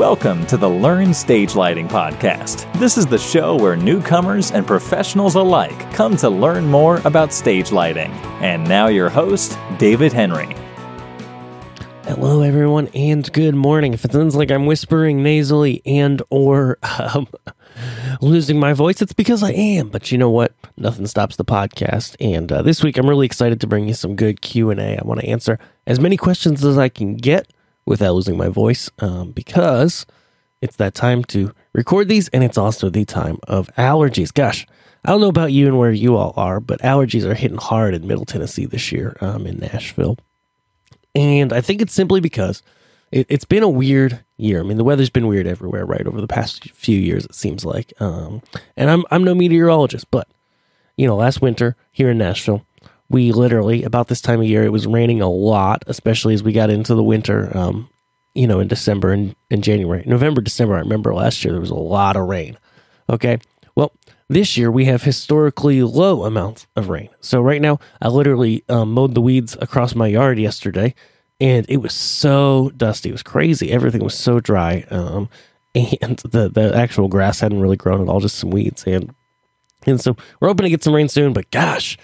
Welcome to the Learn Stage Lighting Podcast. This is the show where newcomers and professionals alike come to learn more about stage lighting. And now, your host, David Henry. Hello, everyone, and good morning. If it sounds like I'm whispering nasally and or um, losing my voice, it's because I am. But you know what? Nothing stops the podcast. And uh, this week, I'm really excited to bring you some good Q and A. I want to answer as many questions as I can get without losing my voice, um, because it's that time to record these, and it's also the time of allergies. Gosh, I don't know about you and where you all are, but allergies are hitting hard in Middle Tennessee this year, um, in Nashville, and I think it's simply because it, has been a weird year. I mean, the weather's been weird everywhere, right? Over the past few years, it seems like. Um, and I'm I'm no meteorologist, but you know, last winter here in Nashville, we literally about this time of year, it was raining a lot, especially as we got into the winter. Um, you know, in December and, and January, November, December. I remember last year there was a lot of rain. Okay, well, this year we have historically low amounts of rain. So right now, I literally um, mowed the weeds across my yard yesterday and it was so dusty. It was crazy. Everything was so dry. Um, and the, the actual grass hadn't really grown at all, just some weeds. And, and so we're hoping to get some rain soon, but gosh,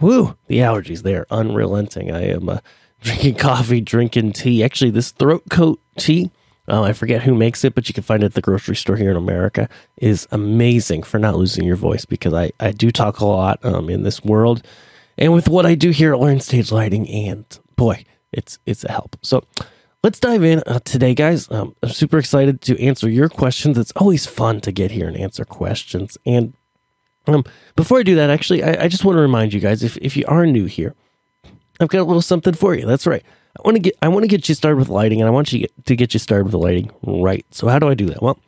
whoo, the allergies, they're unrelenting. I am uh, drinking coffee, drinking tea. Actually, this throat coat tea, uh, I forget who makes it, but you can find it at the grocery store here in America, is amazing for not losing your voice because I, I do talk a lot um, in this world and with what I do here at Learn Stage Lighting. And boy, it's it's a help. So let's dive in uh, today, guys. Um, I'm super excited to answer your questions. It's always fun to get here and answer questions. And um, before I do that, actually, I, I just want to remind you guys if if you are new here, I've got a little something for you. That's right. I want to get I want to get you started with lighting, and I want you to get, to get you started with the lighting right. So how do I do that? Well.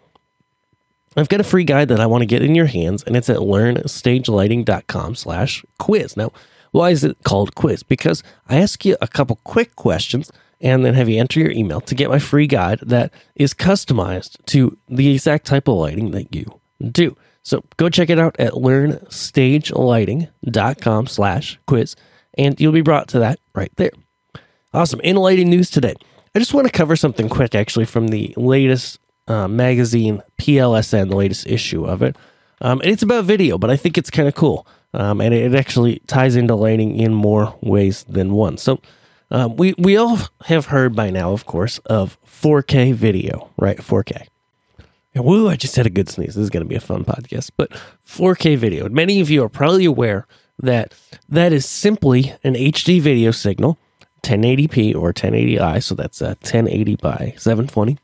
I've got a free guide that I want to get in your hands, and it's at learnstagelighting.com slash quiz. Now, why is it called quiz? Because I ask you a couple quick questions and then have you enter your email to get my free guide that is customized to the exact type of lighting that you do. So go check it out at learnstagelighting.com slash quiz and you'll be brought to that right there. Awesome. In lighting news today, I just want to cover something quick actually from the latest uh, magazine, PLSN, the latest issue of it. Um, and it's about video, but I think it's kind of cool. Um, and it actually ties into lighting in more ways than one. So um, we we all have heard by now, of course, of 4K video, right? 4K. Woo! I just had a good sneeze. This is going to be a fun podcast. But 4K video. Many of you are probably aware that that is simply an HD video signal, 1080p or 1080i. So that's a 1080 by 720.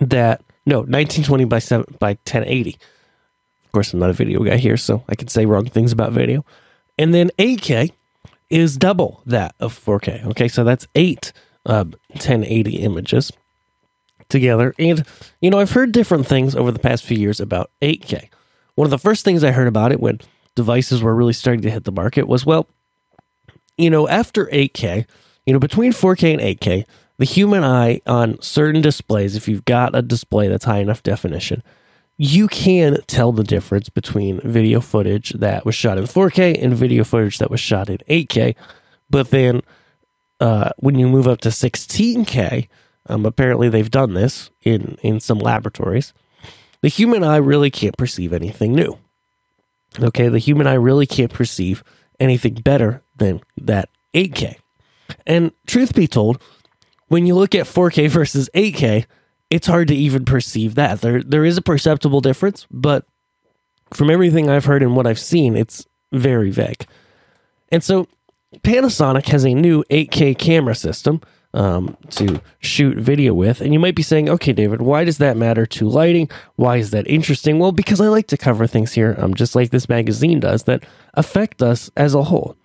That no 1920 by 7 by 1080 of course, I'm not a video guy here, so I can say wrong things about video. And then 8K is double that of 4K. Okay, so that's eight uh, 1080 images together. And, you know, I've heard different things over the past few years about 8K. One of the first things I heard about it when devices were really starting to hit the market was, well, you know, after 8K, you know, between 4K and 8K, the human eye on certain displays, if you've got a display that's high enough definition, you can tell the difference between video footage that was shot in 4K and video footage that was shot in 8K. But then uh, when you move up to 16K, um, apparently they've done this in, in some laboratories. The human eye really can't perceive anything new. Okay, the human eye really can't perceive anything better than that 8K. And truth be told, when you look at 4K versus 8K, it's hard to even perceive that. There there is a perceptible difference, but from everything I've heard and what I've seen, it's very vague. And so Panasonic has a new 8K camera system um, to shoot video with. And you might be saying, okay, David, why does that matter to lighting? Why is that interesting? Well, because I like to cover things here, um, just like this magazine does, that affect us as a whole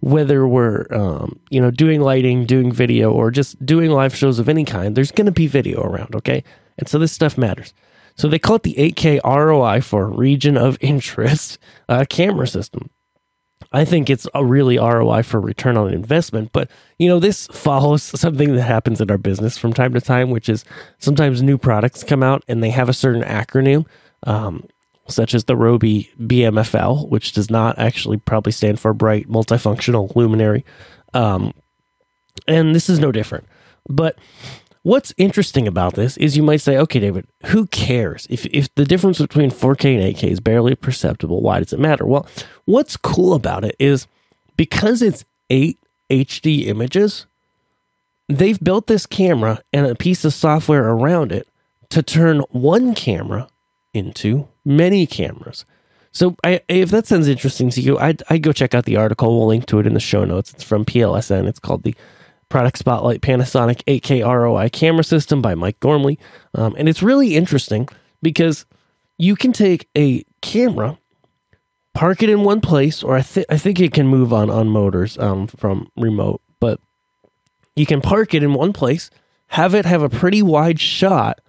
whether we're um, you know doing lighting doing video or just doing live shows of any kind there's going to be video around okay and so this stuff matters so they call it the 8k roi for region of interest uh, camera system i think it's a really roi for return on investment but you know this follows something that happens in our business from time to time which is sometimes new products come out and they have a certain acronym um, such as the Robe BMFL, which does not actually probably stand for bright multifunctional luminary. Um, and this is no different. But what's interesting about this is you might say, okay, David, who cares? If, if the difference between 4K and 8K is barely perceptible, why does it matter? Well, what's cool about it is because it's eight HD images, they've built this camera and a piece of software around it to turn one camera into many cameras. So, I, if that sounds interesting to you, I'd, I'd go check out the article. We'll link to it in the show notes. It's from PLSN. It's called the Product Spotlight Panasonic 8K ROI Camera System by Mike Gormley. Um, and it's really interesting because you can take a camera, park it in one place, or I, th- I think it can move on, on motors um, from remote, but you can park it in one place, have it have a pretty wide shot,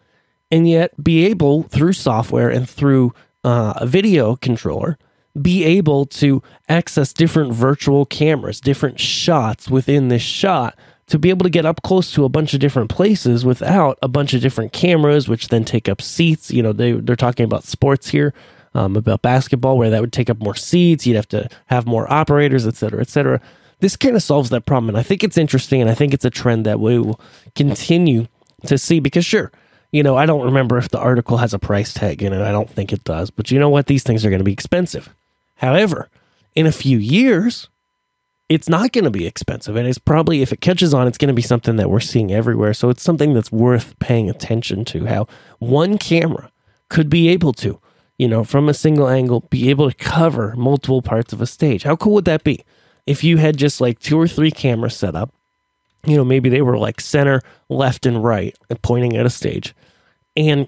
and yet be able, through software and through uh, a video controller, be able to access different virtual cameras, different shots within this shot to be able to get up close to a bunch of different places without a bunch of different cameras, which then take up seats. You know, they, they're talking about sports here, um, about basketball, where that would take up more seats. You'd have to have more operators, et cetera, et cetera. This kind of solves that problem. And I think it's interesting. And I think it's a trend that we will continue to see because, sure, you know, I don't remember if the article has a price tag in it. I don't think it does. But you know what? These things are going to be expensive. However, in a few years, it's not going to be expensive. And it's probably, if it catches on, it's going to be something that we're seeing everywhere. So it's something that's worth paying attention to how one camera could be able to, you know, from a single angle, be able to cover multiple parts of a stage. How cool would that be? If you had just like two or three cameras set up, you know, maybe they were like center, left, and right pointing at a stage. And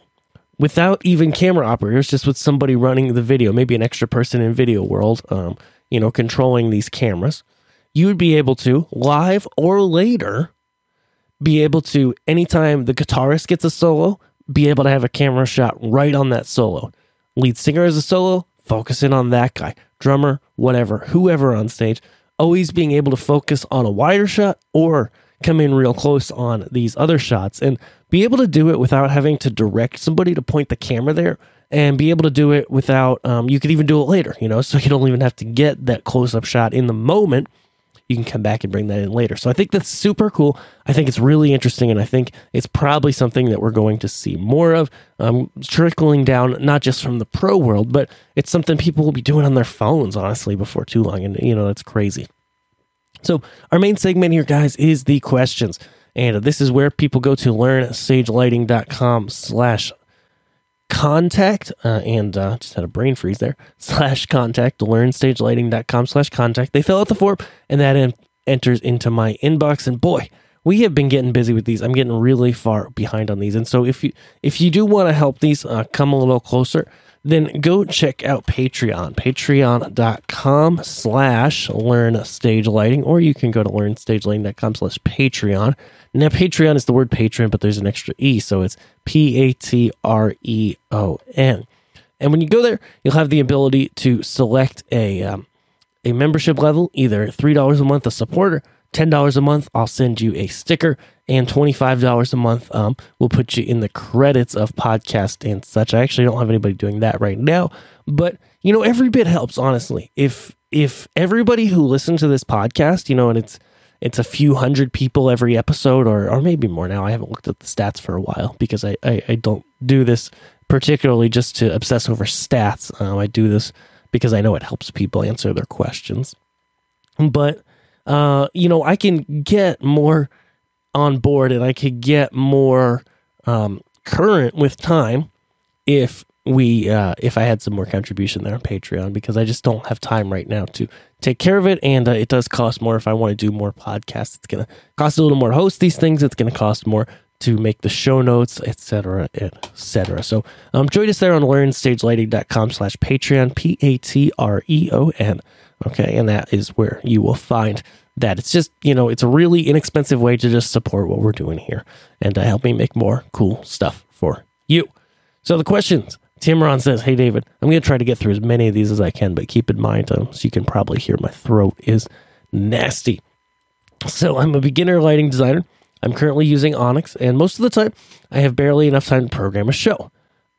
without even camera operators, just with somebody running the video, maybe an extra person in video world, um, you know, controlling these cameras, you would be able to live or later be able to anytime the guitarist gets a solo, be able to have a camera shot right on that solo. Lead singer is a solo, focus in on that guy. Drummer, whatever, whoever on stage, always being able to focus on a wider shot or come in real close on these other shots. And be able to do it without having to direct somebody to point the camera there. And be able to do it without um, you could even do it later you know? So you don't even have to get that close-up shot in the moment you can come back and bring that in later. So i think that's super cool. I think it's really interesting and i think it's probably something that we're going to see more of um, trickling down not just from the pro world but it's something people will be doing on their phones honestly before too long and you know that's crazy. So, our main segment here, guys, is the questions. And this is where people go to learn stagelighting.com slash contact. Uh, and uh, just had a brain freeze there slash contact, learn stagelighting.com slash contact. They fill out the form, and that en- enters into my inbox. And boy, we have been getting busy with these. I'm getting really far behind on these. And so, if you if you do want to help these uh, come a little closer, then go check out Patreon, patreon.com slash learn stage lighting, or you can go to learnstagelighting.com slash Patreon. Now, Patreon is the word patron, but there's an extra E, so it's P A T R E O N. And when you go there, you'll have the ability to select a, um, a membership level, either $3 a month a supporter, $10 a month, I'll send you a sticker, and $25 a month um, will put you in the credits of podcast and such. I actually don't have anybody doing that right now, but you know, every bit helps, honestly. If if everybody who listens to this podcast, you know, and it's it's a few hundred people every episode or or maybe more now. I haven't looked at the stats for a while because I, I, I don't do this particularly just to obsess over stats. Um, I do this because I know it helps people answer their questions. But uh, you know, I can get more on board and I could get more um, current with time if we uh, if I had some more contribution there on Patreon because I just don't have time right now to take care of it and uh, it does cost more if I want to do more podcasts. It's gonna cost a little more to host these things. It's gonna cost more to make the show notes, etc., etc. So um, join us there on learnstagelighting.com slash Patreon, P A T R E O N. Okay, and that is where you will find that. It's just, you know, it's a really inexpensive way to just support what we're doing here and to help me make more cool stuff for you. So the questions. Timron says, Hey, David, I'm going to try to get through as many of these as I can, but keep in mind, um, so you can probably hear my throat is nasty. So I'm a beginner lighting designer. I'm currently using Onyx, and most of the time, I have barely enough time to program a show.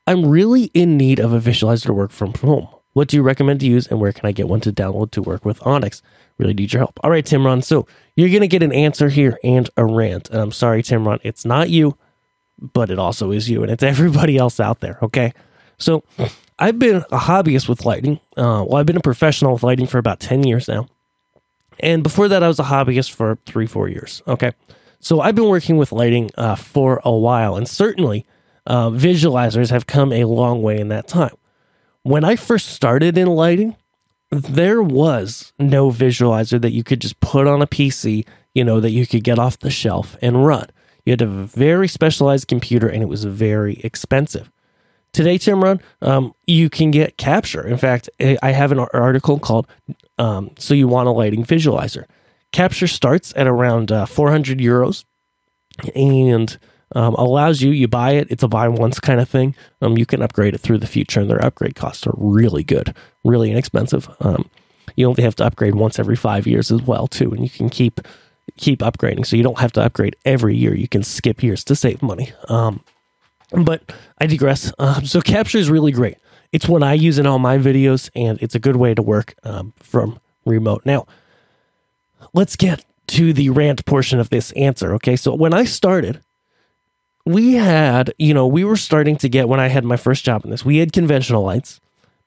I'm really in need of a visualizer to work from home. What do you recommend to use, and where can I get one to download to work with Onyx? Really need your help. All right, Timron. So you're going to get an answer here and a rant. And I'm sorry, Timron, it's not you, but it also is you, and it's everybody else out there. Okay. So I've been a hobbyist with lighting. Uh, well, I've been a professional with lighting for about 10 years now. And before that, I was a hobbyist for three, four years. Okay. So I've been working with lighting uh, for a while, and certainly uh, visualizers have come a long way in that time. When I first started in lighting, there was no visualizer that you could just put on a PC, you know, that you could get off the shelf and run. You had a very specialized computer and it was very expensive. Today, Timron, um, you can get Capture. In fact, I have an article called um, So You Want a Lighting Visualizer. Capture starts at around uh, 400 euros and um, allows you, you buy it, it's a buy once kind of thing. Um, you can upgrade it through the future, and their upgrade costs are really good, really inexpensive. Um, you only have to upgrade once every five years as well, too, and you can keep keep upgrading. So you don't have to upgrade every year. You can skip years to save money. Um, but I digress. Um, so Capture is really great. It's what I use in all my videos, and it's a good way to work um, from remote. Now, let's get to the rant portion of this answer. Okay, so when I started, we had, you know, we were starting to get when I had my first job in this, we had conventional lights,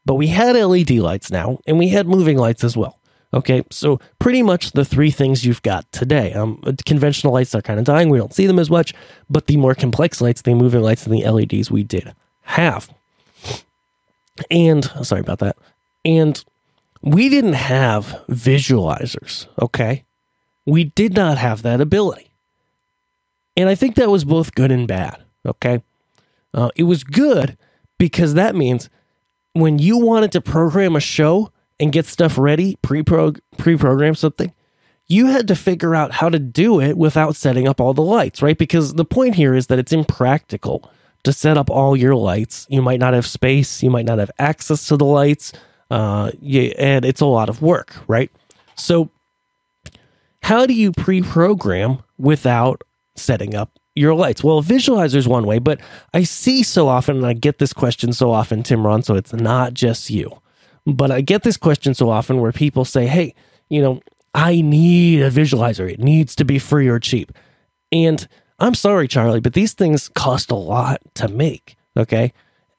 but we had LED lights now, and we had moving lights as well. Okay, so pretty much the three things you've got today. Um, conventional lights are kind of dying; we don't see them as much. But the more complex lights, the moving lights, and the LEDs, we did have. And sorry about that. And we didn't have visualizers. Okay, we did not have that ability. And I think that was both good and bad. Okay. Uh, it was good because that means when you wanted to program a show and get stuff ready, pre program something, you had to figure out how to do it without setting up all the lights, right? Because the point here is that it's impractical to set up all your lights. You might not have space, you might not have access to the lights, uh, and it's a lot of work, right? So, how do you pre program without setting up your lights? Well, visualizer is one way, but I see so often, and I get this question so often, Tim Ron, so it's not just you. But I get this question so often where people say, hey, you know, I need a visualizer. It needs to be free or cheap. And I'm sorry, Charlie, but these things cost a lot to make. Okay.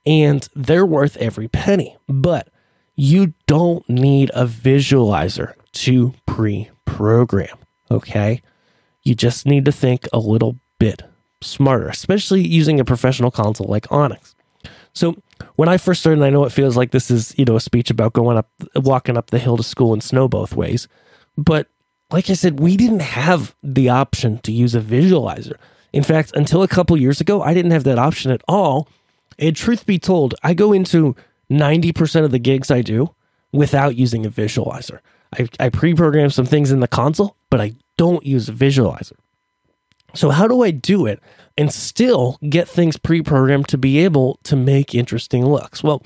And they're worth every penny. But you don't need a visualizer to pre program. Okay. You just need to think a little bit smarter, especially using a professional console like Onyx. So when I first started, I know it feels like this is, you know, a speech about going up, walking up the hill to school in snow both ways. But like I said, we didn't have the option to use a visualizer. In fact, until a couple years ago, I didn't have that option at all. And truth be told, I go into 90% of the gigs I do without using a visualizer. I, I pre program some things in the console, but I don't use a visualizer. So, how do I do it and still get things pre programmed to be able to make interesting looks? Well,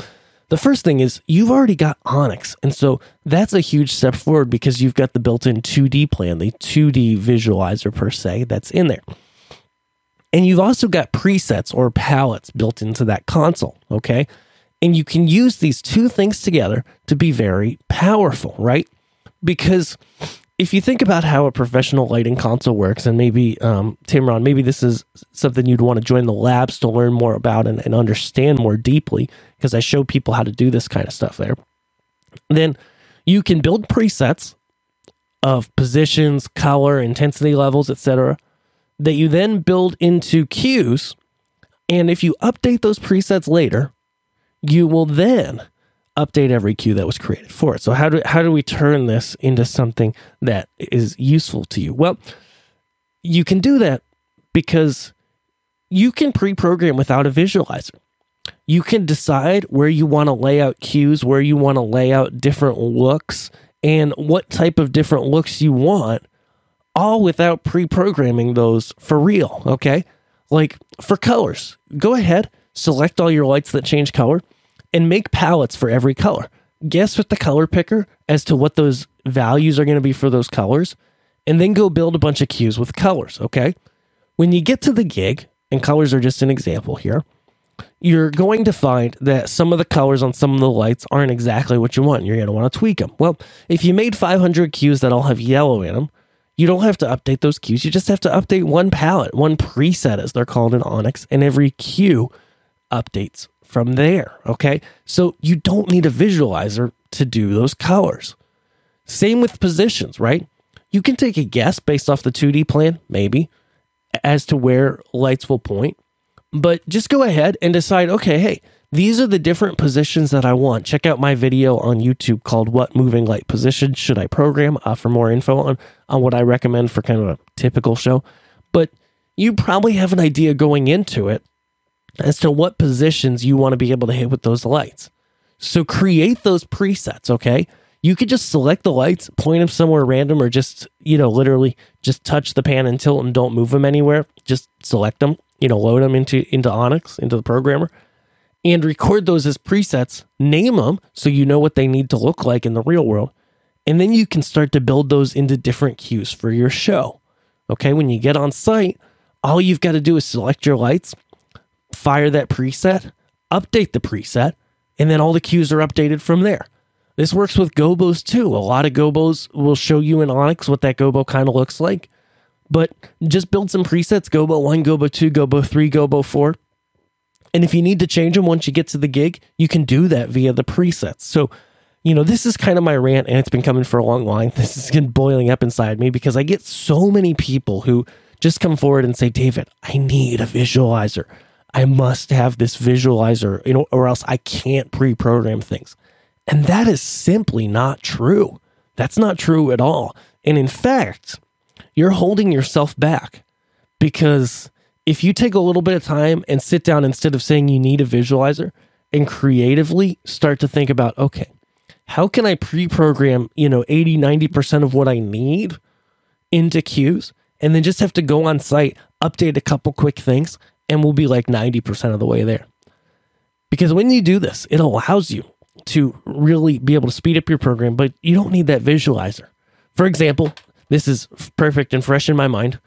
the first thing is you've already got Onyx. And so that's a huge step forward because you've got the built in 2D plan, the 2D visualizer per se, that's in there. And you've also got presets or palettes built into that console. Okay. And you can use these two things together to be very powerful, right? Because if you think about how a professional lighting console works, and maybe um, Timron, maybe this is something you'd want to join the labs to learn more about and, and understand more deeply, because I show people how to do this kind of stuff there. Then you can build presets of positions, color, intensity levels, etc., that you then build into cues. And if you update those presets later, you will then update every cue that was created for it. So how do how do we turn this into something that is useful to you? Well, you can do that because you can pre-program without a visualizer. You can decide where you want to lay out cues, where you want to lay out different looks, and what type of different looks you want, all without pre-programming those for real, okay? Like for colors, go ahead, select all your lights that change color and make palettes for every color. Guess with the color picker as to what those values are going to be for those colors, and then go build a bunch of cues with colors, okay? When you get to the gig, and colors are just an example here, you're going to find that some of the colors on some of the lights aren't exactly what you want. You're going to want to tweak them. Well, if you made 500 cues that all have yellow in them, you don't have to update those cues. You just have to update one palette, one preset, as they're called in Onyx, and every cue updates from there. Okay. So you don't need a visualizer to do those colors. Same with positions, right? You can take a guess based off the 2D plan, maybe, as to where lights will point. But just go ahead and decide okay, hey, these are the different positions that I want. Check out my video on YouTube called What Moving Light Position Should I Program uh, for more info on, on what I recommend for kind of a typical show. But you probably have an idea going into it as to what positions you want to be able to hit with those lights. So create those presets, okay? You could just select the lights, point them somewhere random, or just, you know, literally just touch the pan and tilt and don't move them anywhere. Just select them, you know, load them into, into Onyx, into the programmer, and record those as presets, name them so you know what they need to look like in the real world. And then you can start to build those into different cues for your show. Okay, when you get on site, all you've got to do is select your lights, fire that preset, update the preset, and then all the cues are updated from there. This works with gobos too. A lot of gobos will show you in Onyx what that gobo kind of looks like. But just build some presets gobo 1, gobo 2, gobo 3, gobo 4. And if you need to change them once you get to the gig, you can do that via the presets. So, you know, this is kind of my rant, and it's been coming for a long while. This has been boiling up inside me because I get so many people who just come forward and say, David, I need a visualizer. I must have this visualizer, you know, or else I can't pre-program things. And that is simply not true. That's not true at all. And in fact, you're holding yourself back because if you take a little bit of time and sit down instead of saying you need a visualizer and creatively start to think about, okay, how can I pre-program, you know, 80, 90% of what I need into cues and then just have to go on site, update a couple quick things and we'll be like 90% of the way there. Because when you do this, it allows you to really be able to speed up your program, but you don't need that visualizer. For example, this is perfect and fresh in my mind.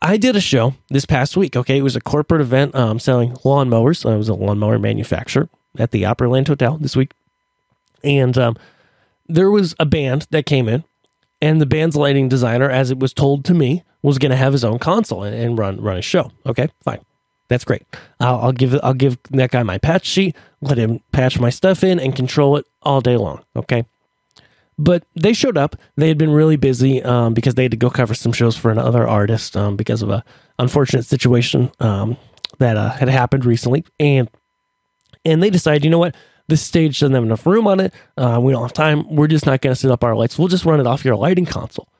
I did a show this past week. Okay, it was a corporate event um, selling lawnmowers. I was a lawnmower manufacturer at the Opryland Hotel this week, and um, there was a band that came in, and the band's lighting designer, as it was told to me, was going to have his own console and, and run run a show. Okay, fine. That's great. I'll, I'll give I'll give that guy my patch sheet, let him patch my stuff in, and control it all day long. Okay. But they showed up. They had been really busy um, because they had to go cover some shows for another artist um, because of a unfortunate situation um, that uh, had happened recently, and and they decided, you know what, this stage doesn't have enough room on it. Uh, we don't have time. We're just not going to set up our lights. We'll just run it off your lighting console.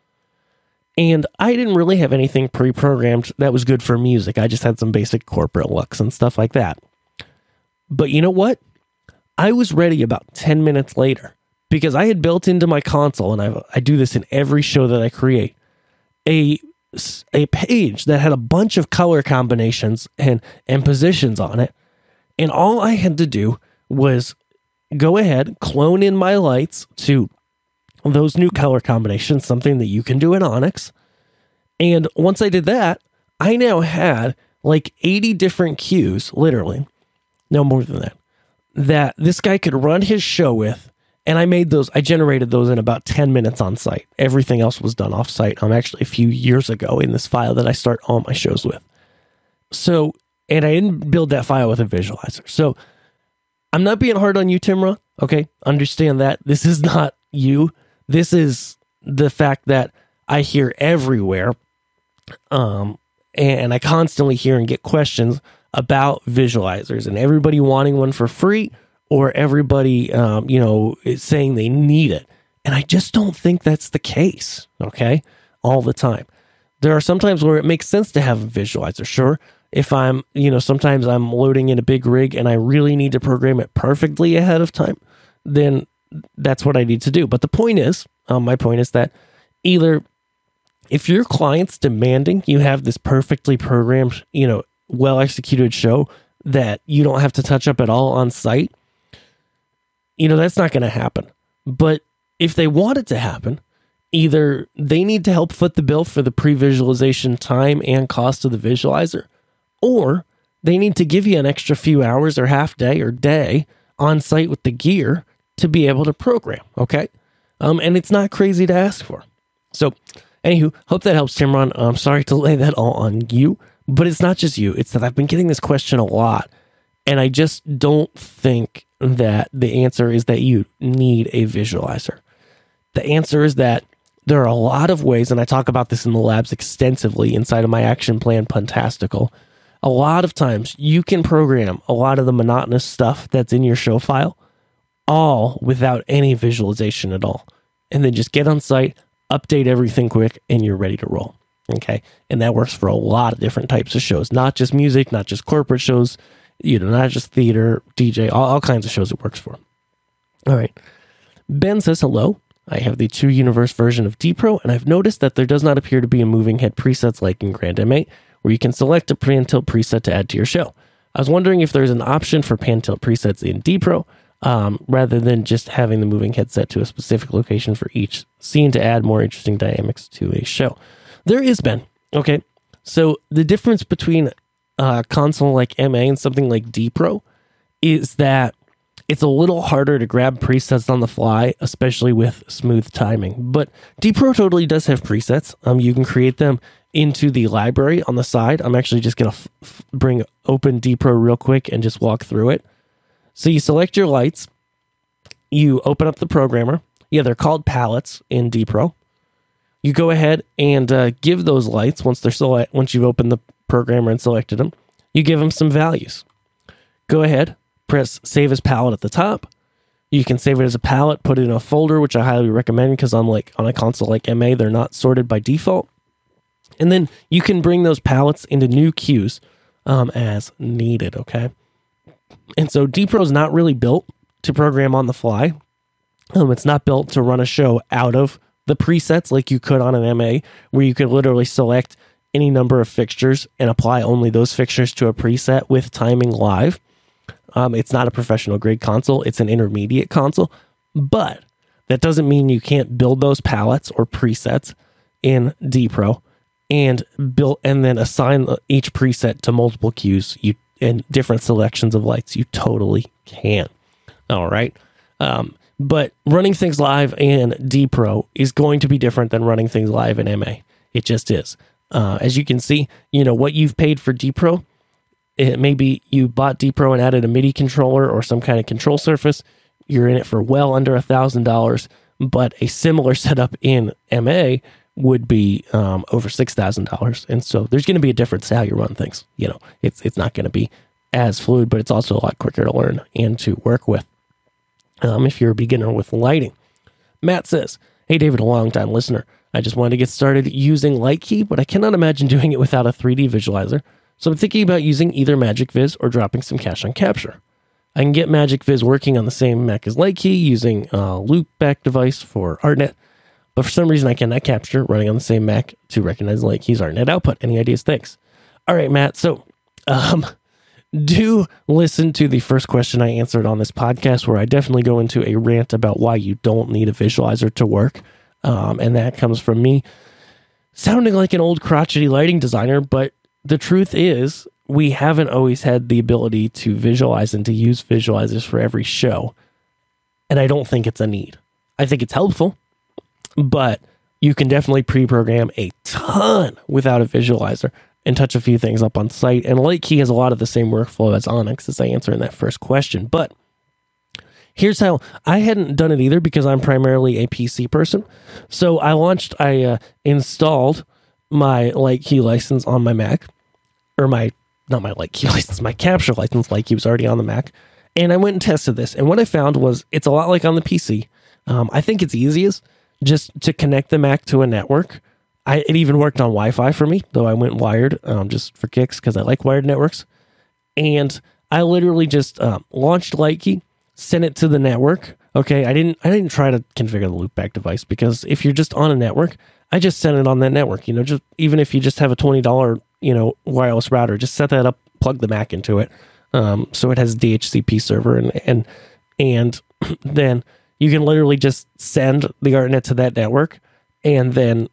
And I didn't really have anything pre programmed that was good for music. I just had some basic corporate looks and stuff like that. But you know what? I was ready about 10 minutes later because I had built into my console, and I, I do this in every show that I create, a, a page that had a bunch of color combinations and, and positions on it. And all I had to do was go ahead, clone in my lights to those new color combinations, something that you can do in Onyx. And once I did that, I now had like 80 different cues, literally, no more than that, that this guy could run his show with. And I made those, I generated those in about 10 minutes on site. Everything else was done off site. I'm um, actually a few years ago in this file that I start all my shows with. So, and I didn't build that file with a visualizer. So I'm not being hard on you, Timra. Okay. Understand that. This is not you. This is the fact that I hear everywhere, um, and I constantly hear and get questions about visualizers, and everybody wanting one for free, or everybody, um, you know, saying they need it. And I just don't think that's the case. Okay, all the time. There are sometimes where it makes sense to have a visualizer. Sure, if I'm, you know, sometimes I'm loading in a big rig and I really need to program it perfectly ahead of time, then that's what I need to do. But the point is, um, my point is that either if your client's demanding you have this perfectly programmed, you know, well executed show that you don't have to touch up at all on site, you know, that's not going to happen. But if they want it to happen, either they need to help foot the bill for the pre visualization time and cost of the visualizer, or they need to give you an extra few hours or half day or day on site with the gear to be able to program. Okay. Um, and it's not crazy to ask for. So, anywho, hope that helps, Timron. I'm sorry to lay that all on you, but it's not just you. It's that I've been getting this question a lot, and I just don't think that the answer is that you need a visualizer. The answer is that there are a lot of ways, and I talk about this in the labs extensively inside of my action plan, Puntastical. A lot of times you can program a lot of the monotonous stuff that's in your show file all without any visualization at all. And then just get on site, update everything quick, and you're ready to roll. Okay. And that works for a lot of different types of shows, not just music, not just corporate shows, you know, not just theater, DJ, all, all kinds of shows it works for. All right. Ben says hello. I have the two universe version of DPro, and I've noticed that there does not appear to be a moving head presets like in grandMA, where you can select a pan tilt preset to add to your show. I was wondering if there's an option for pan tilt presets in DPro, um, rather than just having the moving head set to a specific location for each scene to add more interesting dynamics to a show. There is Ben. Okay, so the difference between a console like MA and something like DPro is that it's a little harder to grab presets on the fly, especially with smooth timing. But DPro totally does have presets. Um, you can create them into the library on the side. I'm actually just gonna f- f- bring open DPro real quick and just walk through it. So you select your lights, you open up the programmer. Yeah, they're called palettes in DPro. You go ahead and uh, give those lights once they're select once you've opened the programmer and selected them. You give them some values. Go ahead, press save as palette at the top. You can save it as a palette, put it in a folder, which I highly recommend because on like on a console like MA, they're not sorted by default. And then you can bring those palettes into new cues um, as needed. Okay. And so DPro is not really built to program on the fly. Um, it's not built to run a show out of the presets like you could on an MA, where you could literally select any number of fixtures and apply only those fixtures to a preset with timing live. Um, it's not a professional grade console, it's an intermediate console, but that doesn't mean you can't build those palettes or presets in DPro and build and then assign each preset to multiple cues. You and different selections of lights. You totally can. All right. Um, but running things live in DPro is going to be different than running things live in MA. It just is. Uh, as you can see, you know what you've paid for DPro. It maybe you bought DPro and added a MIDI controller or some kind of control surface. You're in it for well under a thousand dollars. But a similar setup in MA would be um, over six thousand dollars, and so there's going to be a difference how you run things. You know, it's it's not going to be as fluid, but it's also a lot quicker to learn and to work with. Um, if you're a beginner with lighting, Matt says, "Hey David, a long time listener. I just wanted to get started using LightKey, but I cannot imagine doing it without a 3D visualizer. So I'm thinking about using either Magic Viz or dropping some cash on Capture. I can get Magic Viz working on the same Mac as LightKey using a loopback device for ArtNet." But for some reason, I cannot capture running on the same Mac to recognize LightKey's ArtNet output. Any ideas? Thanks. All right, Matt. So, um, do listen to the first question I answered on this podcast, where I definitely go into a rant about why you don't need a visualizer to work. Um, and that comes from me sounding like an old crotchety lighting designer. But the truth is, we haven't always had the ability to visualize and to use visualizers for every show. And I don't think it's a need. I think it's helpful but you can definitely pre-program a ton without a visualizer and touch a few things up on site. And LightKey has a lot of the same workflow as Onyx, as I answered in that first question. But here's how I hadn't done it either because I'm primarily a PC person. So I launched, I uh, installed my LightKey license on my Mac, or my not my LightKey license, my Capture license. LightKey was already on the Mac, and I went and tested this. And what I found was it's a lot like on the PC. Um, I think it's easiest just to connect the Mac to a network. I, it even worked on Wi Fi for me, though I went wired um, just for kicks because I like wired networks. And I literally just um, launched LightKey, sent it to the network. Okay, I didn't I didn't try to configure the loopback device because if you're just on a network, I just sent it on that network. You know, just even if you just have a twenty dollar you know wireless router, just set that up, plug the Mac into it, um, so it has DHCP server and and and then you can literally just send the ArtNet to that network and then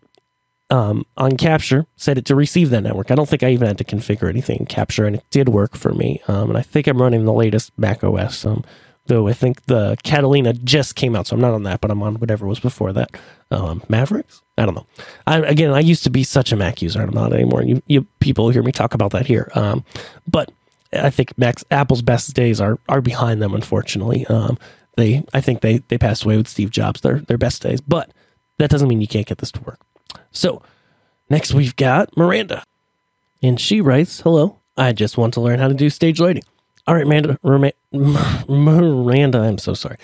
um, on Capture, set it to receive that network. I don't think I even had to configure anything in Capture, and it did work for me. Um, and I think I'm running the latest Mac OS. Um, though I think the Catalina just came out, so I'm not on that, but I'm on whatever was before that. Um, Mavericks? I don't know. I, again, I used to be such a Mac user. I'm not anymore. You, you people hear me talk about that here. Um, but I think Mac's, Apple's best days are are behind them. Unfortunately, um, they I think they they passed away with Steve Jobs. Their their best days, but that doesn't mean you can't get this to work. So next we've got Miranda, and she writes, "Hello, I just want to learn how to do stage lighting." All right, Miranda, Miranda, I'm so sorry.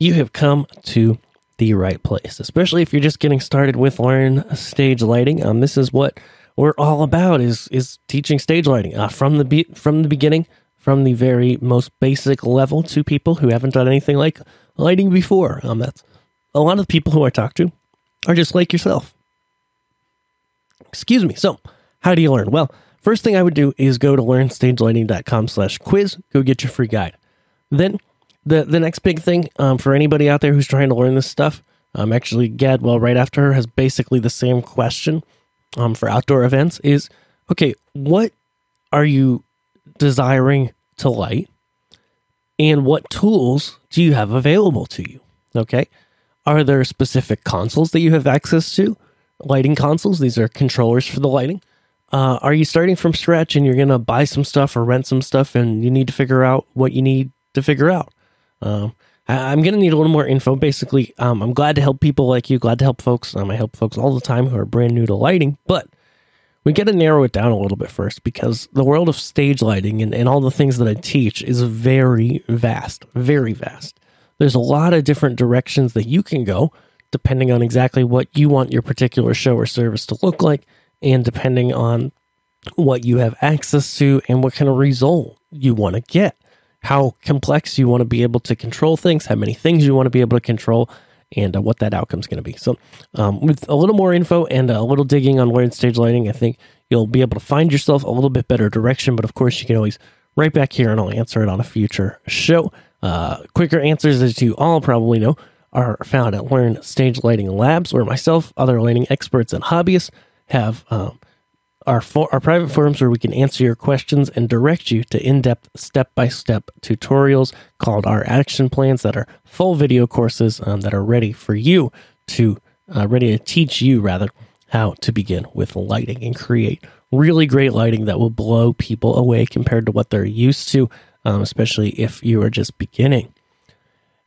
You have come to the right place, especially if you're just getting started with learn stage lighting. Um, this is what we're all about is is teaching stage lighting uh, from the be- from the beginning, from the very most basic level to people who haven't done anything like lighting before. Um, that's a lot of people who I talk to are just like yourself. Excuse me. So, how do you learn? Well, first thing I would do is go to learnstagelighting.com slash quiz. Go get your free guide. Then the the next big thing um, for anybody out there who's trying to learn this stuff, um, actually, Gadwell right after her has basically the same question um, for outdoor events is okay, what are you desiring to light? And what tools do you have available to you? Okay. Are there specific consoles that you have access to? Lighting consoles, these are controllers for the lighting. Uh, are you starting from scratch and you're going to buy some stuff or rent some stuff and you need to figure out what you need to figure out? Um, I, am going to need a little more info. Basically, um, I'm glad to help people like you, glad to help folks. Um, I help folks all the time who are brand new to lighting, but we got to narrow it down a little bit first because the world of stage lighting and, and all the things that I teach is very vast, very vast. There's a lot of different directions that you can go depending on exactly what you want your particular show or service to look like and depending on what you have access to and what kind of result you want to get how complex you want to be able to control things, how many things you want to be able to control, and uh, what that outcome is going to be. So, um, with a little more info and a little digging on learn stage lighting, I think you'll be able to find yourself a little bit better direction. But of course, you can always right back here and I'll answer it on a future show. Uh, quicker answers, as you all probably know, are found at Learn Stage Lighting Labs, where myself, other lighting experts, and hobbyists have um, our, for, our private forums where we can answer your questions and direct you to in-depth step-by-step tutorials called our action plans that are full video courses um, that are ready for you to uh, ready to teach you rather how to begin with lighting and create really great lighting that will blow people away compared to what they're used to um, especially if you are just beginning.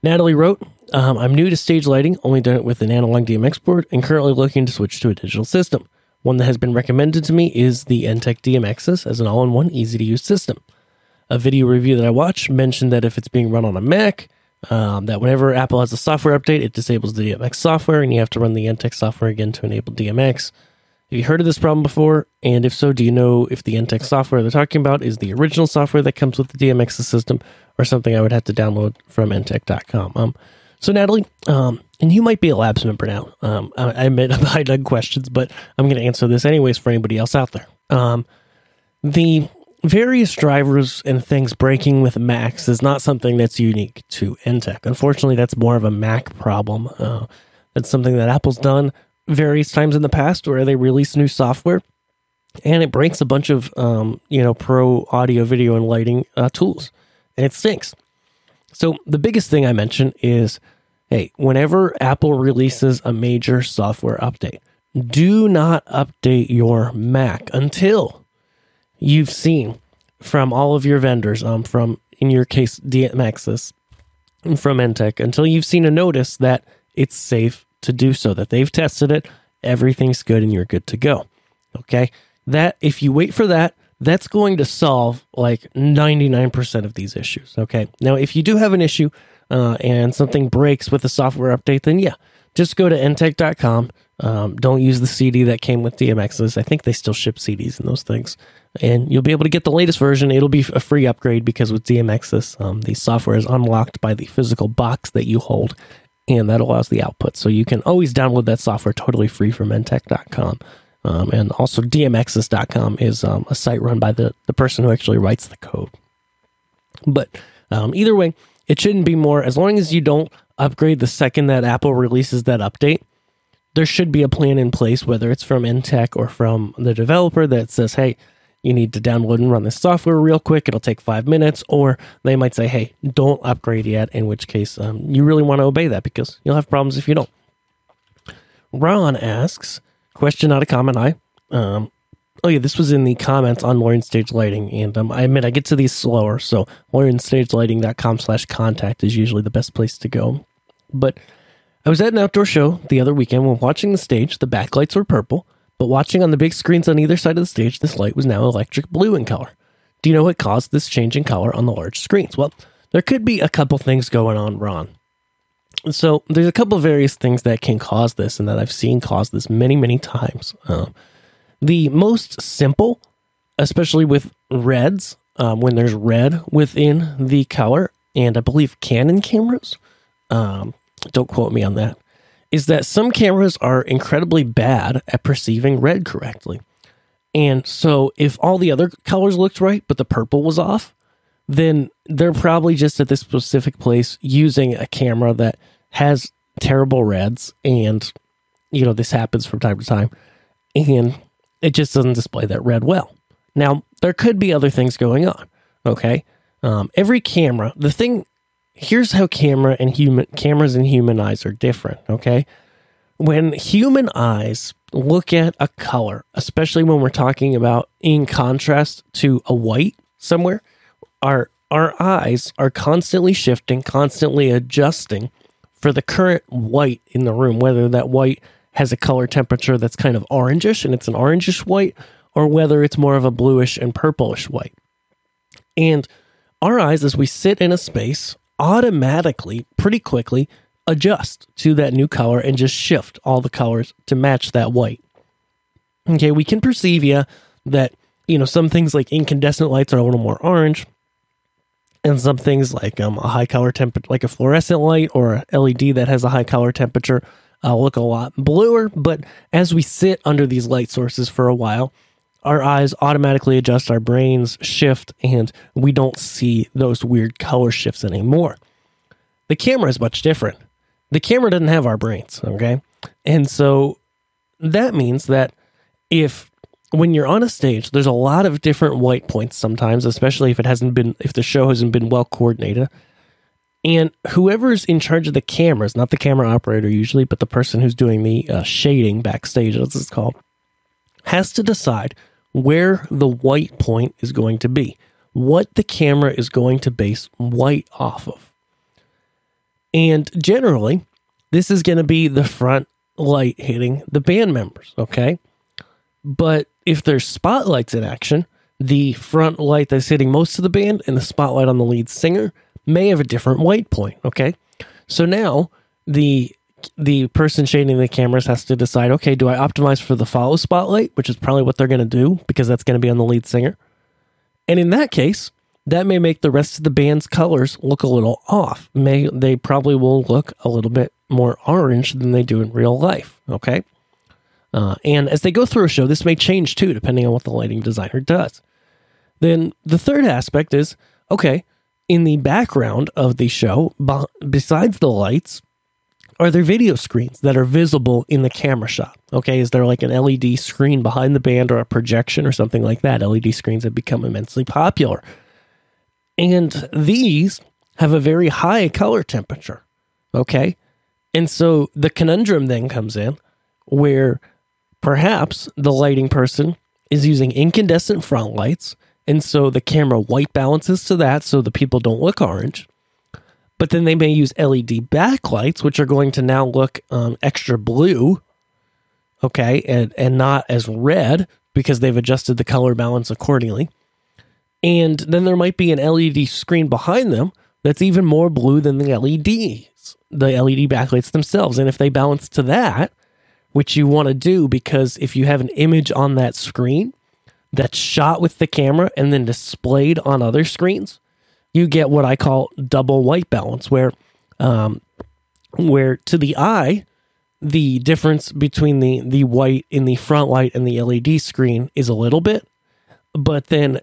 Natalie wrote um, i'm new to stage lighting only done it with an analog dmx board and currently looking to switch to a digital system one that has been recommended to me is the Enttec DMXis as an all in one, easy to use system. A video review that I watched mentioned that if it's being run on a Mac, um, that whenever Apple has a software update, it disables the DMX software and you have to run the Enttec software again to enable DMX. Have you heard of this problem before? And if so, do you know if the Enttec software they're talking about is the original software that comes with the DMX system or something I would have to download from Enttec.com? Um, so, Natalie, um, and you might be a labs member now. Um, I, I admit I dug questions, but I'm going to answer this anyways for anybody else out there. Um, the various drivers and things breaking with Macs is not something that's unique to Enttec. Unfortunately, that's more of a Mac problem. Uh, that's something that Apple's done various times in the past where they release new software and it breaks a bunch of um, you know pro audio, video, and lighting uh, tools, and it stinks. So the biggest thing I mentioned is hey, whenever Apple releases a major software update, do not update your Mac until you've seen from all of your vendors, um, from in your case DMXis, from Enttec, until you've seen a notice that it's safe to do so, that they've tested it, everything's good, and you're good to go. Okay, that if you wait for that, that's going to solve like 99% of these issues. Okay, now if you do have an issue uh, and something breaks with the software update, then yeah, just go to enttec.com. Um, don't use the CD that came with DMXis. I think they still ship CDs and those things. And you'll be able to get the latest version. It'll be a free upgrade because with DMXis, um, the software is unlocked by the physical box that you hold, and that allows the output. So you can always download that software totally free from enttec.com. Um, and also, DMXis.com is um, a site run by the, the person who actually writes the code. But um, either way, it shouldn't be more as long as you don't upgrade the second that Apple releases that update. there should be a plan in place, whether it's from Enttec or from the developer that says, hey, you need to download and run this software real quick. It'll take five minutes. Or they might say, hey, don't upgrade yet, in which case um, you really want to obey that because you'll have problems if you don't. Ron asks, question, not a comment. I, um, oh yeah, this was in the comments on Learn Stage Lighting, and um, I admit I get to these slower, so learnstagelighting.com slash contact is usually the best place to go. But I was at an outdoor show the other weekend when watching the stage, the backlights were purple, but watching on the big screens on either side of the stage, this light was now electric blue in color. Do you know what caused this change in color on the large screens? Well, there could be a couple things going on, Ron. So there's a couple various things that can cause this, and that I've seen cause this many, many times. Um, the most simple, especially with reds, um, when there's red within the color, and I believe Canon cameras, um, don't quote me on that, is that some cameras are incredibly bad at perceiving red correctly. And so if all the other colors looked right, but the purple was off, then they're probably just at this specific place using a camera that has terrible reds. And, you know, this happens from time to time. And it just doesn't display that red well. Now, there could be other things going on. Okay. Um, every camera, the thing, here's how camera and human cameras and human eyes are different. Okay. When human eyes look at a color, especially when we're talking about in contrast to a white somewhere, our our eyes are constantly shifting, constantly adjusting for the current white in the room, whether that white has a color temperature that's kind of orangish and it's an orangish white, or whether it's more of a bluish and purplish white. And our eyes, as we sit in a space, automatically, pretty quickly, adjust to that new color and just shift all the colors to match that white. Okay, we can perceive, yeah, that, you know, some things like incandescent lights are a little more orange, and some things like um, a high color temperature, like a fluorescent light or a LED that has a high color temperature, uh, look a lot bluer. But as we sit under these light sources for a while, our eyes automatically adjust, our brains shift, and we don't see those weird color shifts anymore. The camera is much different the camera doesn't have our brains, okay? And so that means that if when you're on a stage, there's a lot of different white points sometimes, especially if it hasn't been if the show hasn't been well coordinated. And whoever's in charge of the cameras, not the camera operator usually, but the person who's doing the uh, shading backstage, as it's called, has to decide where the white point is going to be, what the camera is going to base white off of. And generally, this is going to be the front light hitting the band members, okay? But if there's spotlights in action, the front light that's hitting most of the band and the spotlight on the lead singer may have a different white point, okay? So now the the person shading the cameras has to decide, okay, do I optimize for the follow spotlight, which is probably what they're going to do because that's going to be on the lead singer. And in that case, that may make the rest of the band's colors look a little off. May they probably will look a little bit more orange than they do in real life. Okay. Uh, and as they go through a show, this may change too, depending on what the lighting designer does. Then the third aspect is okay, in the background of the show, besides the lights, are there video screens that are visible in the camera shot? Okay, is there like an LED screen behind the band or a projection or something like that? LED screens have become immensely popular and these have a very high color temperature. Okay. And so the conundrum then comes in where perhaps the lighting person is using incandescent front lights. And so the camera white balances to that so the people don't look orange. But then they may use LED backlights, which are going to now look um, extra blue, okay, and, and not as red because they've adjusted the color balance accordingly. And then there might be an LED screen behind them that's even more blue than the LEDs, the LED backlights themselves. And if they balance to that, which you want to do because if you have an image on that screen that's shot with the camera and then displayed on other screens, you get what I call double white balance, where um, where to the eye, the difference between the the white in the front light and the LED screen is a little bit, but then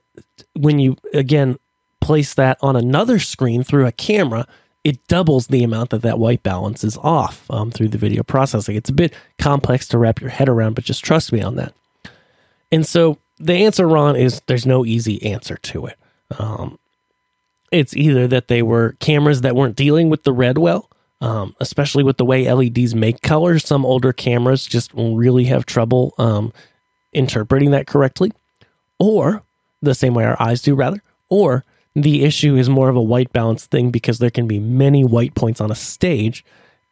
when you again place that on another screen through a camera, it doubles the amount that that white balance is off um, through the video processing. It's a bit complex to wrap your head around, but just trust me on that. And so the answer, Ron, is there's no easy answer to it. Um, it's either that they were cameras that weren't dealing with the red well, um, especially with the way LEDs make colors. Some older cameras just really have trouble um, interpreting that correctly, or the same way our eyes do, rather, or the issue is more of a white balance thing because there can be many white points on a stage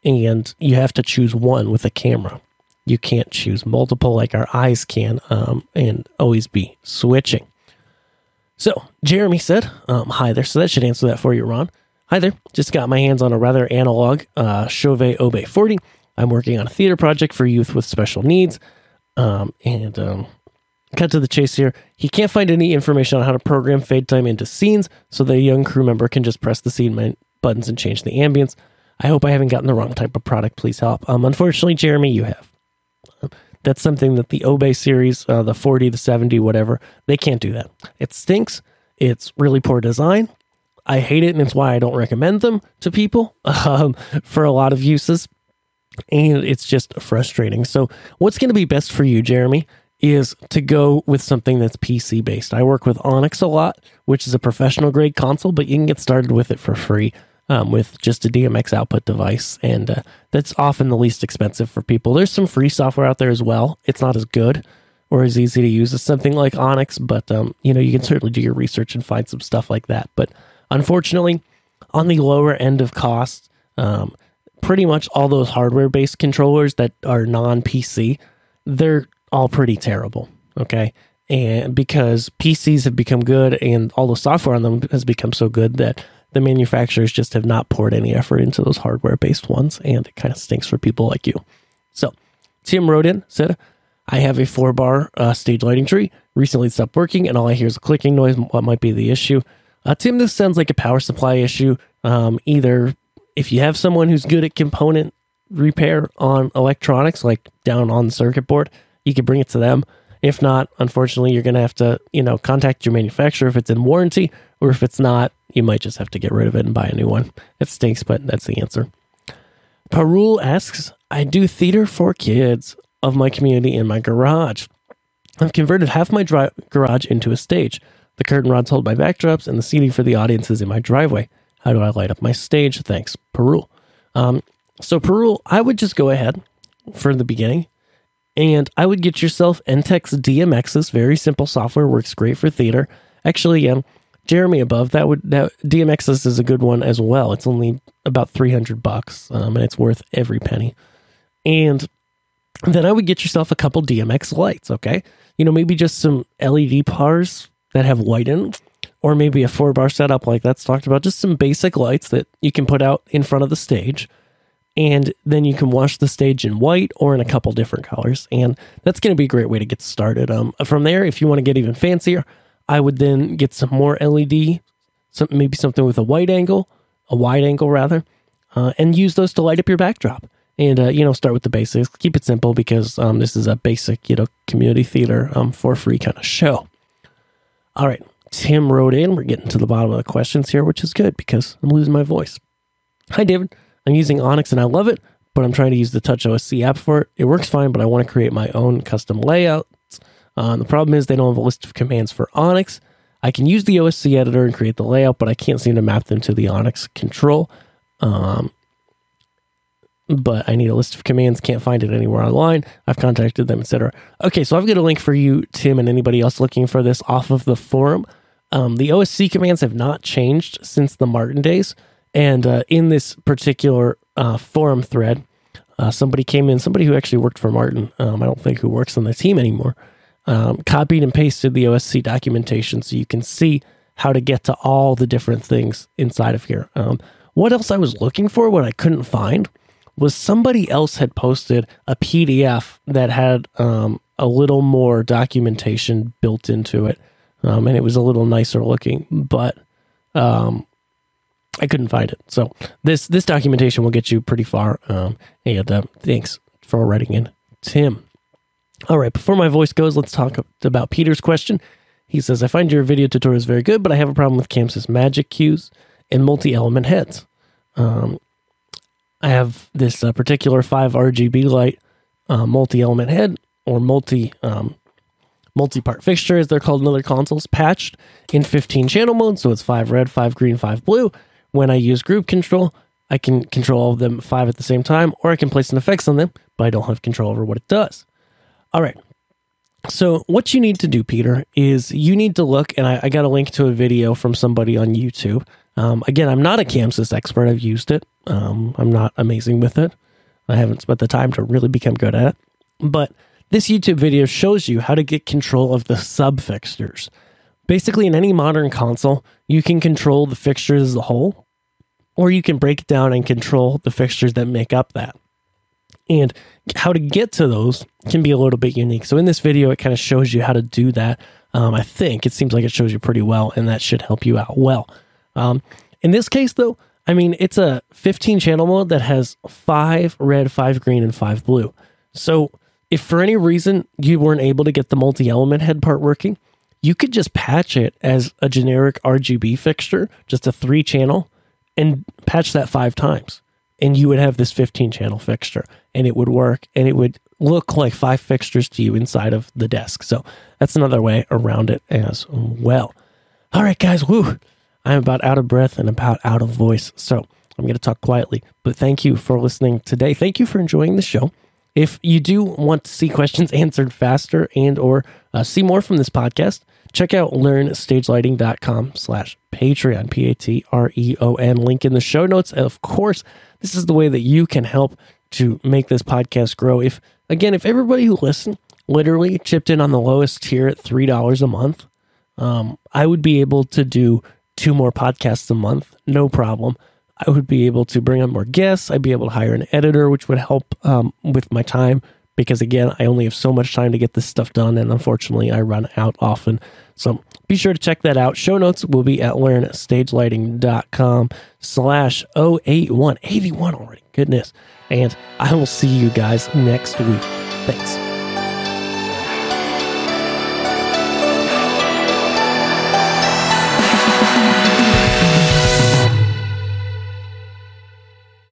and you have to choose one with a camera. You can't choose multiple like our eyes can um, and always be switching. So, Jeremy said, um, Hi there. So, that should answer that for you, Ron. Hi there. Just got my hands on a rather analog uh, Chauvet Obey 40. I'm working on a theater project for youth with special needs. Um, and um, cut to the chase here. He can't find any information on how to program fade time into scenes so a young crew member can just press the scene buttons and change the ambience. I hope I haven't gotten the wrong type of product. Please help. Um, unfortunately, Jeremy, you have. That's something that the Obey series, uh, the 40, the 70, whatever, they can't do that. It stinks. It's really poor design. I hate it, and it's why I don't recommend them to people um, for a lot of uses. And it's just frustrating. So, what's going to be best for you, Jeremy, is to go with something that's PC based. I work with Onyx a lot, which is a professional grade console, but you can get started with it for free um, with just a DMX output device. And uh, that's often the least expensive for people. There's some free software out there as well. It's not as good or as easy to use as something like Onyx, but um, you know, you can certainly do your research and find some stuff like that. But unfortunately, on the lower end of cost, um, pretty much all those hardware based controllers that are non PC, they're all pretty terrible. Okay. And because PCs have become good and all the software on them has become so good that the manufacturers just have not poured any effort into those hardware based ones. And it kind of stinks for people like you. So Tim wrote in, said, I have a four bar uh, stage lighting tree. Recently stopped working and all I hear is a clicking noise. What might be the issue? Uh, Tim, this sounds like a power supply issue. Um, either if you have someone who's good at component repair on electronics, like down on the circuit board, you could bring it to them. If not, unfortunately, you're going to have to, you know, contact your manufacturer if it's in warranty, or if it's not, you might just have to get rid of it and buy a new one. It stinks, but that's the answer. Parul asks, I do theater for kids of my community in my garage. I've converted half my garage into a stage. The curtain rods hold my backdrops, and the seating for the audience is in my driveway. How do I light up my stage? Thanks, Parul. Um, so, Parul, I would just go ahead for the beginning and I would get yourself Enttec's DMXis very simple software, works great for theater. Actually, um, Jeremy above that would that DMXis is a good one as well. It's only about three hundred bucks, um, and it's worth every penny. And then I would get yourself a couple DMX lights. Okay, you know maybe just some LED bars that have white in, or maybe a four bar setup like that's talked about. Just some basic lights that you can put out in front of the stage and then you can wash the stage in white or in a couple different colors. And that's going to be a great way to get started. Um, from there if you want to get even fancier i would then get some more led some, maybe something with a white angle a wide angle rather uh, and use those to light up your backdrop. And uh, you know start with the basics. Keep it simple because um, this is a basic you know community theater um, for free kind of show. All right tim wrote in. We're getting to the bottom of the questions here which is good because i'm losing my voice. Hi david I'm using Onyx and I love it, but I'm trying to use the Touch OSC app for it. It works fine, but I want to create my own custom layouts. Uh, the problem is they don't have a list of commands for Onyx. I can use the OSC editor and create the layout, but I can't seem to map them to the Onyx control. Um, but I need a list of commands. Can't find it anywhere online. I've contacted them, etc. Okay, so I've got a link for you, Tim, and anybody else looking for this off of the forum. Um, the OSC commands have not changed since the Martin days. And uh, in this particular uh, forum thread, uh, somebody came in, somebody who actually worked for Martin, um, I don't think who works on the team anymore, um, copied and pasted the OSC documentation so you can see how to get to all the different things inside of here. Um, what else I was looking for, what I couldn't find, was somebody else had posted a PDF that had um, a little more documentation built into it. Um, and it was a little nicer looking, but um, I couldn't find it. So this this documentation will get you pretty far. Um, and uh, thanks for writing in, Tim. All right, before my voice goes, let's talk about Peter's question. He says, "I find your video tutorials very good, but I have a problem with ChamSys magic cues and multi-element heads. Um, I have this uh, particular 5 RGB light uh, multi-element head or multi um, multi-part fixture as they're called in other consoles patched in 15 channel mode so it's 5 red 5 green 5 blue when i use group control i can control all of them 5 at the same time or i can place an effects on them but i don't have control over what it does. All right. So what you need to do peter is you need to look and i, I got a link to a video from somebody on youtube. Um, again i'm not a ChamSys expert. I've used it. Um, i'm not amazing with it. I haven't spent the time to really become good at it. But this YouTube video shows you how to get control of the sub fixtures. Basically, in any modern console, you can control the fixtures as a whole, or you can break down and control the fixtures that make up that. And how to get to those can be a little bit unique. So, in this video, it kind of shows you how to do that. Um, I think it seems like it shows you pretty well, and that should help you out well. Um, in this case, though, I mean, it's a 15 channel mode that has five red, five green, and five blue. So, if for any reason you weren't able to get the multi element head part working, you could just patch it as a generic RGB fixture, just a three channel, and patch that five times. And you would have this 15 channel fixture and it would work and it would look like five fixtures to you inside of the desk. So that's another way around it as well. All right, guys, woo. I'm about out of breath and about out of voice. So I'm going to talk quietly, but thank you for listening today. Thank you for enjoying the show. If you do want to see questions answered faster and or uh, see more from this podcast, check out learnstagelighting.com slash Patreon, P-A-T-R-E-O-N, link in the show notes. Of course, this is the way that you can help to make this podcast grow. If, again, if everybody who listened literally chipped in on the lowest tier at $3 a month, um, I would be able to do two more podcasts a month, no problem. I would be able to bring on more guests. I'd be able to hire an editor, which would help um, with my time because, again, I only have so much time to get this stuff done. And unfortunately, I run out often. So be sure to check that out. Show notes will be at learnstagelighting.com slash 081. 81 already. Goodness. And I will see you guys next week. Thanks.